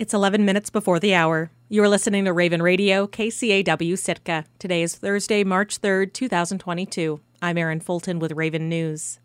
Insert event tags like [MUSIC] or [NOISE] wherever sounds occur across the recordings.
It's 11 minutes before the hour. You are listening to Raven Radio, KCAW Sitka. Today is Thursday, March 3rd, 2022. I'm Erin Fulton with Raven News.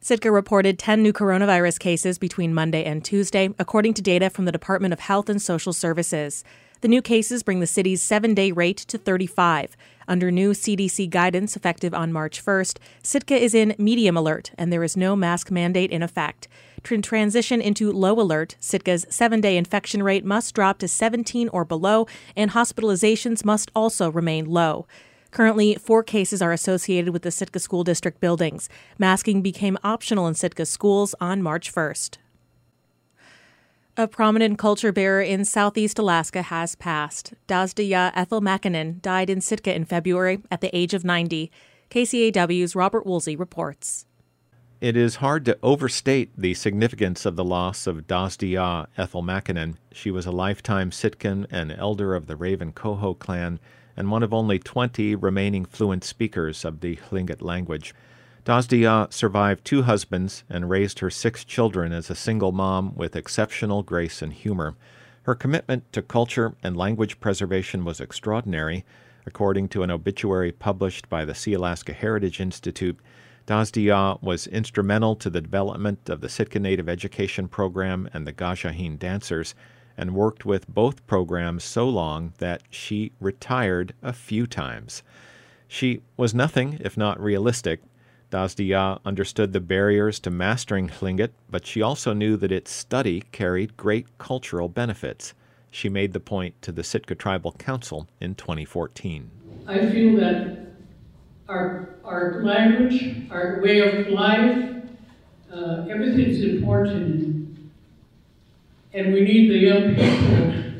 Sitka reported 10 new coronavirus cases between Monday and Tuesday, according to data from the Department of Health and Social Services. The new cases bring the city's seven day rate to 35. Under new CDC guidance effective on March 1st, Sitka is in medium alert and there is no mask mandate in effect. To transition into low alert, Sitka's seven day infection rate must drop to 17 or below, and hospitalizations must also remain low. Currently, four cases are associated with the Sitka School District buildings. Masking became optional in Sitka schools on March 1st. A prominent culture bearer in southeast Alaska has passed. Dasdiya Ethel Makinen died in Sitka in February at the age of 90. KCAW's Robert Woolsey reports. It is hard to overstate the significance of the loss of Dasdiya Ethel Makinen. She was a lifetime Sitkan and elder of the Raven Coho clan and one of only 20 remaining fluent speakers of the Tlingit language. Dasdiya survived two husbands and raised her six children as a single mom with exceptional grace and humor. Her commitment to culture and language preservation was extraordinary. According to an obituary published by the Sealaska Heritage Institute, Dasdiya was instrumental to the development of the Sitka Native Education Program and the Gajaa Héen Dancers, and worked with both programs so long that she retired a few times. She was nothing if not realistic, Dasdiya understood the barriers to mastering Tlingit, but she also knew that its study carried great cultural benefits. She made the point to the Sitka Tribal Council in 2014. I feel that our, our language, our way of life, uh, everything's important. And we need the young people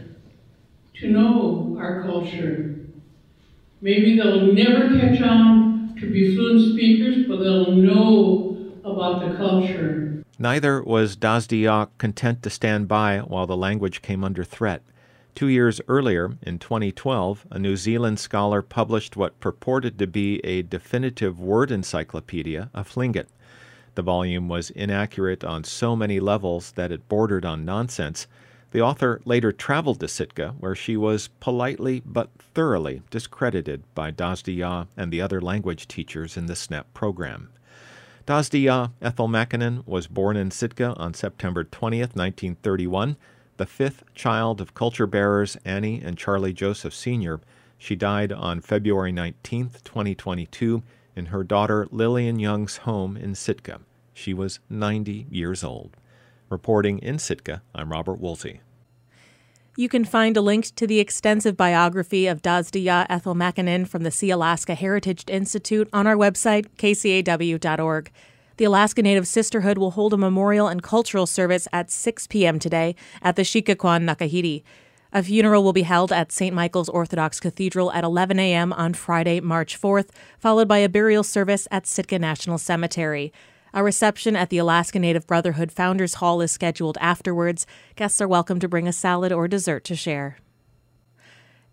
to know our culture. Maybe they'll never catch on to be fluent speakers, but they'll know about the culture. Neither was Dasdiya content to stand by while the language came under threat. Two years earlier, in 2012, a New Zealand scholar published what purported to be a definitive word encyclopedia of Tlingit. The volume was inaccurate on so many levels that it bordered on nonsense, the author later traveled to Sitka, where she was politely but thoroughly discredited by Dasdiya and the other language teachers in the SNEP program. Dasdiya Ethel Makinen was born in Sitka on September 20, 1931, the fifth child of culture bearers Annie and Charlie Joseph Sr. She died on February 19, 2022, in her daughter Lillian Young's home in Sitka. She was 90 years old. Reporting in Sitka, I'm Robert Woolsey. You can find a link to the extensive biography of Dasdiya Ethel Makinen from the Sealaska Heritage Institute on our website, kcaw.org. The Alaska Native Sisterhood will hold a memorial and cultural service at 6 p.m. today at the Sheet'ká Ḵwáan Naa Kahídi. A funeral will be held at St. Michael's Orthodox Cathedral at 11 a.m. on Friday, March 4th, followed by a burial service at Sitka National Cemetery. A reception at the Alaska Native Brotherhood Founders Hall is scheduled afterwards. Guests are welcome to bring a salad or dessert to share.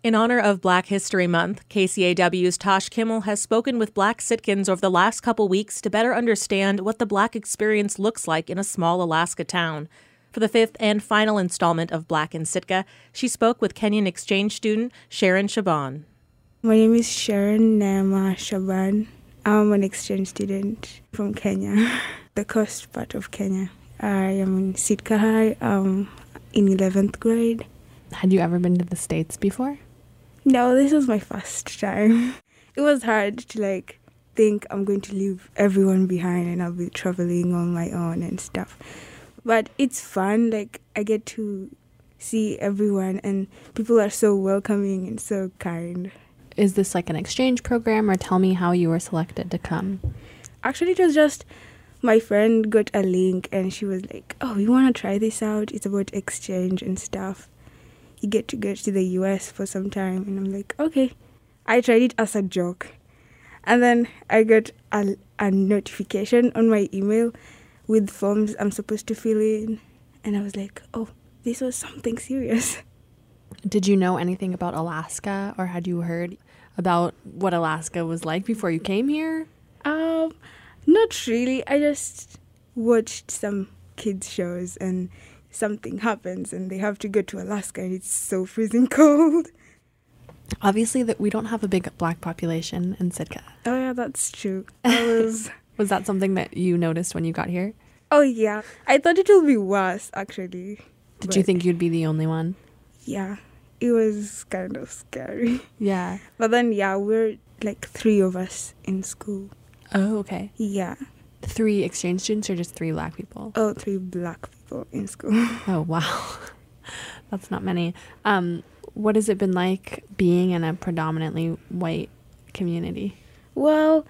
In honor of Black History Month, KCAW's Tash Kimmell has spoken with Black Sitkans over the last couple weeks to better understand what the Black experience looks like in a small Alaska town. For the fifth and final installment of Black in Sitka, she spoke with Kenyan exchange student Sharon Shaban. My name is Sharon Nama Shaban. I'm an exchange student from Kenya, [LAUGHS] the coast part of Kenya. I am in Sitka High um, in 11th grade. Had you ever been to the States before? No, this was my first time. [LAUGHS] It was hard to like think I'm going to leave everyone behind and I'll be traveling on my own and stuff. But it's fun. Like I get to see everyone and people are so welcoming and so kind is this like an exchange program or tell me how you were selected to come? Actually, it was just my friend got a link and she was like, "Oh, you want to try this out? It's about exchange and stuff. You get to go to the US for some time." And I'm like, "Okay." I tried it as a joke. And then I got a, a notification on my email with forms I'm supposed to fill in. And I was like, "Oh, this was something serious." [LAUGHS] Did you know anything about Alaska or had you heard about what Alaska was like before you came here? Um, not really. I just watched some kids shows and something happens and they have to go to Alaska and it's so freezing [LAUGHS] cold. Obviously, that we don't have a big black population in Sitka. Oh yeah, that's true. [LAUGHS] I was Was that something that you noticed when you got here? Oh yeah. I thought it would be worse actually. Did you think you'd be the only one? Yeah. It was kind of scary. Yeah. [LAUGHS] But then yeah, we're like three of us in school. Oh, okay. Yeah. Three exchange students or just three black people? Oh, three black people in school. Oh, wow. [LAUGHS] That's not many. Um, what has it been like being in a predominantly white community? Well,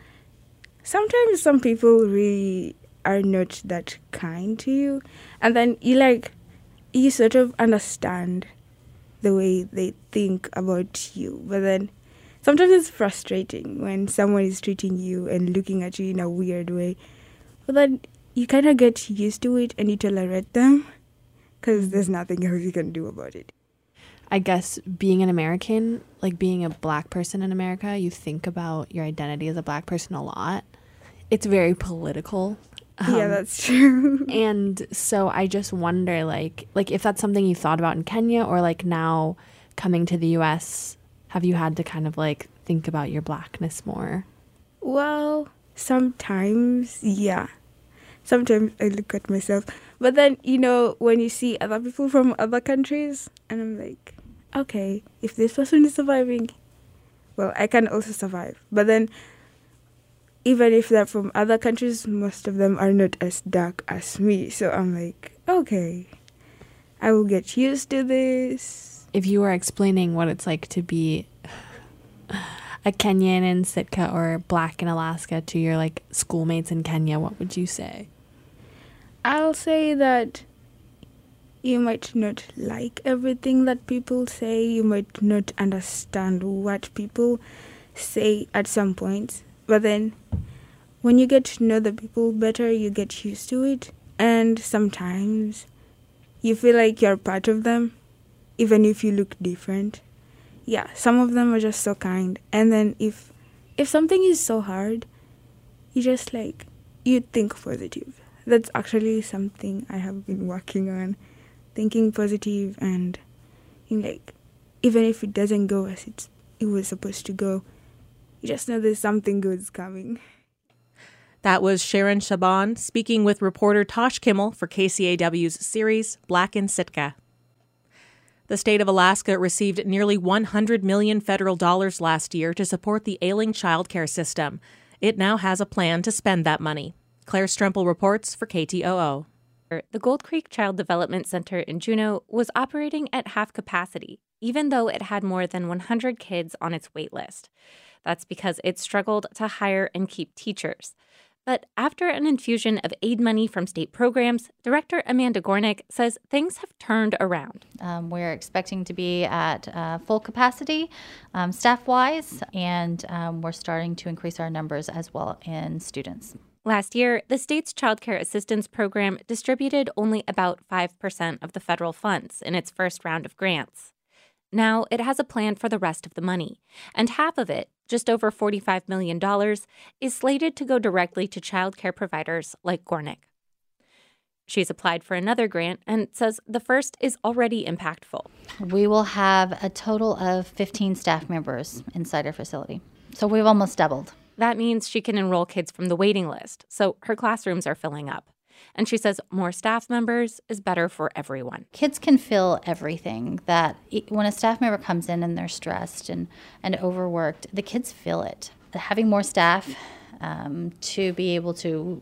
sometimes some people really are not that kind to you, and then you like you sort of understand the way they think about you, but then sometimes it's frustrating when someone is treating you and looking at you in a weird way. But then you kind of get used to it and you tolerate them because there's nothing else you can do about it. I guess being an American, like being a black person in America, you think about your identity as a black person a lot. It's very political. yeah, Um, that's true. [LAUGHS] and so I just wonder like like if that's something you thought about in Kenya or like now coming to the US, have you had to kind of like think about your blackness more? Well, sometimes, yeah. Sometimes I look at myself. But then, you know, when you see other people from other countries, and I'm like, okay, if this person is surviving, well, I can also survive. But then, even if they're from other countries, most of them are not as dark as me. So I'm like, okay, I will get used to this. If you were explaining what it's like to be a Kenyan in Sitka or black in Alaska to your like schoolmates in Kenya, what would you say? I'll say that you might not like everything that people say. You might not understand what people say at some points. But then when you get to know the people better, you get used to it. And sometimes you feel like you're part of them, even if you look different. Yeah, some of them are just so kind. And then if if something is so hard, you just like you think positive that's actually something I have been working on, thinking positive and in like even if it doesn't go as it it was supposed to go, you just know there's something good's coming. That was Sharon Shaban speaking with reporter Tash Kimmell for KCAW's series Black in Sitka. The state of Alaska received nearly 100 million federal dollars last year to support the ailing child care system. It now has a plan to spend that money. Claire Stremple reports for KTOO. The Gold Creek Child Development Center in Juneau was operating at half capacity, even though it had more than 100 kids on its wait list. That's because it struggled to hire and keep teachers. But after an infusion of aid money from state programs, Director Amanda Gornick says things have turned around. Um, we're expecting to be at uh, full capacity um, staff wise, and um, we're starting to increase our numbers as well in students. Last year, the state's Child Care Assistance Program distributed only about 5% of the federal funds in its first round of grants. Now it has a plan for the rest of the money, and half of it, just over $45 million, is slated to go directly to child care providers like Gornick. She's applied for another grant and says the first is already impactful. We will have a total of 15 staff members inside our facility. So we've almost doubled. That means she can enroll kids from the waiting list, so her classrooms are filling up. And she says more staff members is better for everyone. Kids can feel everything that when a staff member comes in and they're stressed and, and overworked, the kids feel it. Having more staff um, to be able to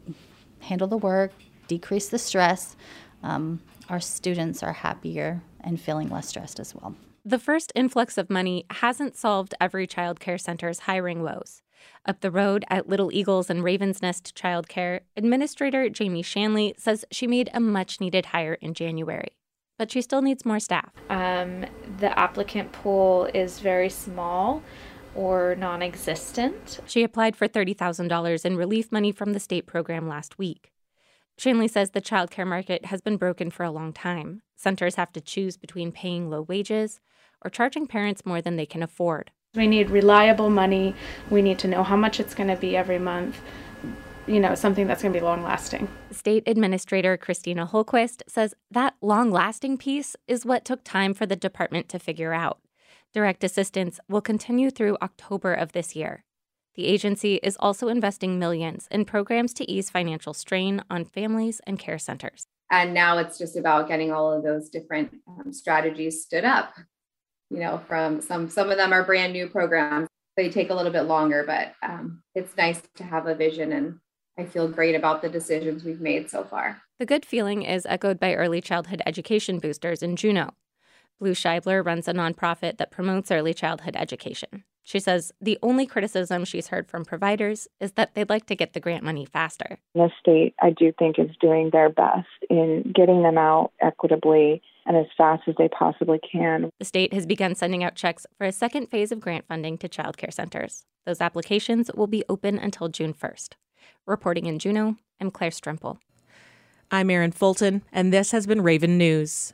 handle the work, decrease the stress, um, our students are happier and feeling less stressed as well. The first influx of money hasn't solved every child care center's hiring woes. Up the road at Little Eagles and Raven's Nest Childcare, Administrator Jamie Shanley says she made a much needed hire in January, but she still needs more staff. Um, the applicant pool is very small or non existent. She applied for $30,000 in relief money from the state program last week. Shanley says the childcare market has been broken for a long time. Centers have to choose between paying low wages or charging parents more than they can afford. We need reliable money. We need to know how much it's going to be every month. you know, something that's going to be long lasting. State Administrator Christina Holquist says that long lasting piece is what took time for the department to figure out. Direct assistance will continue through October of this year. The agency is also investing millions in programs to ease financial strain on families and care centers. And now it's just about getting all of those different um, strategies stood up. You know, from some some of them are brand new programs. They take a little bit longer, but um, it's nice to have a vision and I feel great about the decisions we've made so far. The good feeling is echoed by early childhood education boosters in Juneau. Blue Shibler runs a nonprofit that promotes early childhood education. She says the only criticism she's heard from providers is that they'd like to get the grant money faster. The state, I do think, is doing their best in getting them out equitably and as fast as they possibly can. The state has begun sending out checks for a second phase of grant funding to child care centers. Those applications will be open until June 1st. Reporting in Juneau, I'm Claire Stremple. I'm Erin Fulton, and this has been Raven News.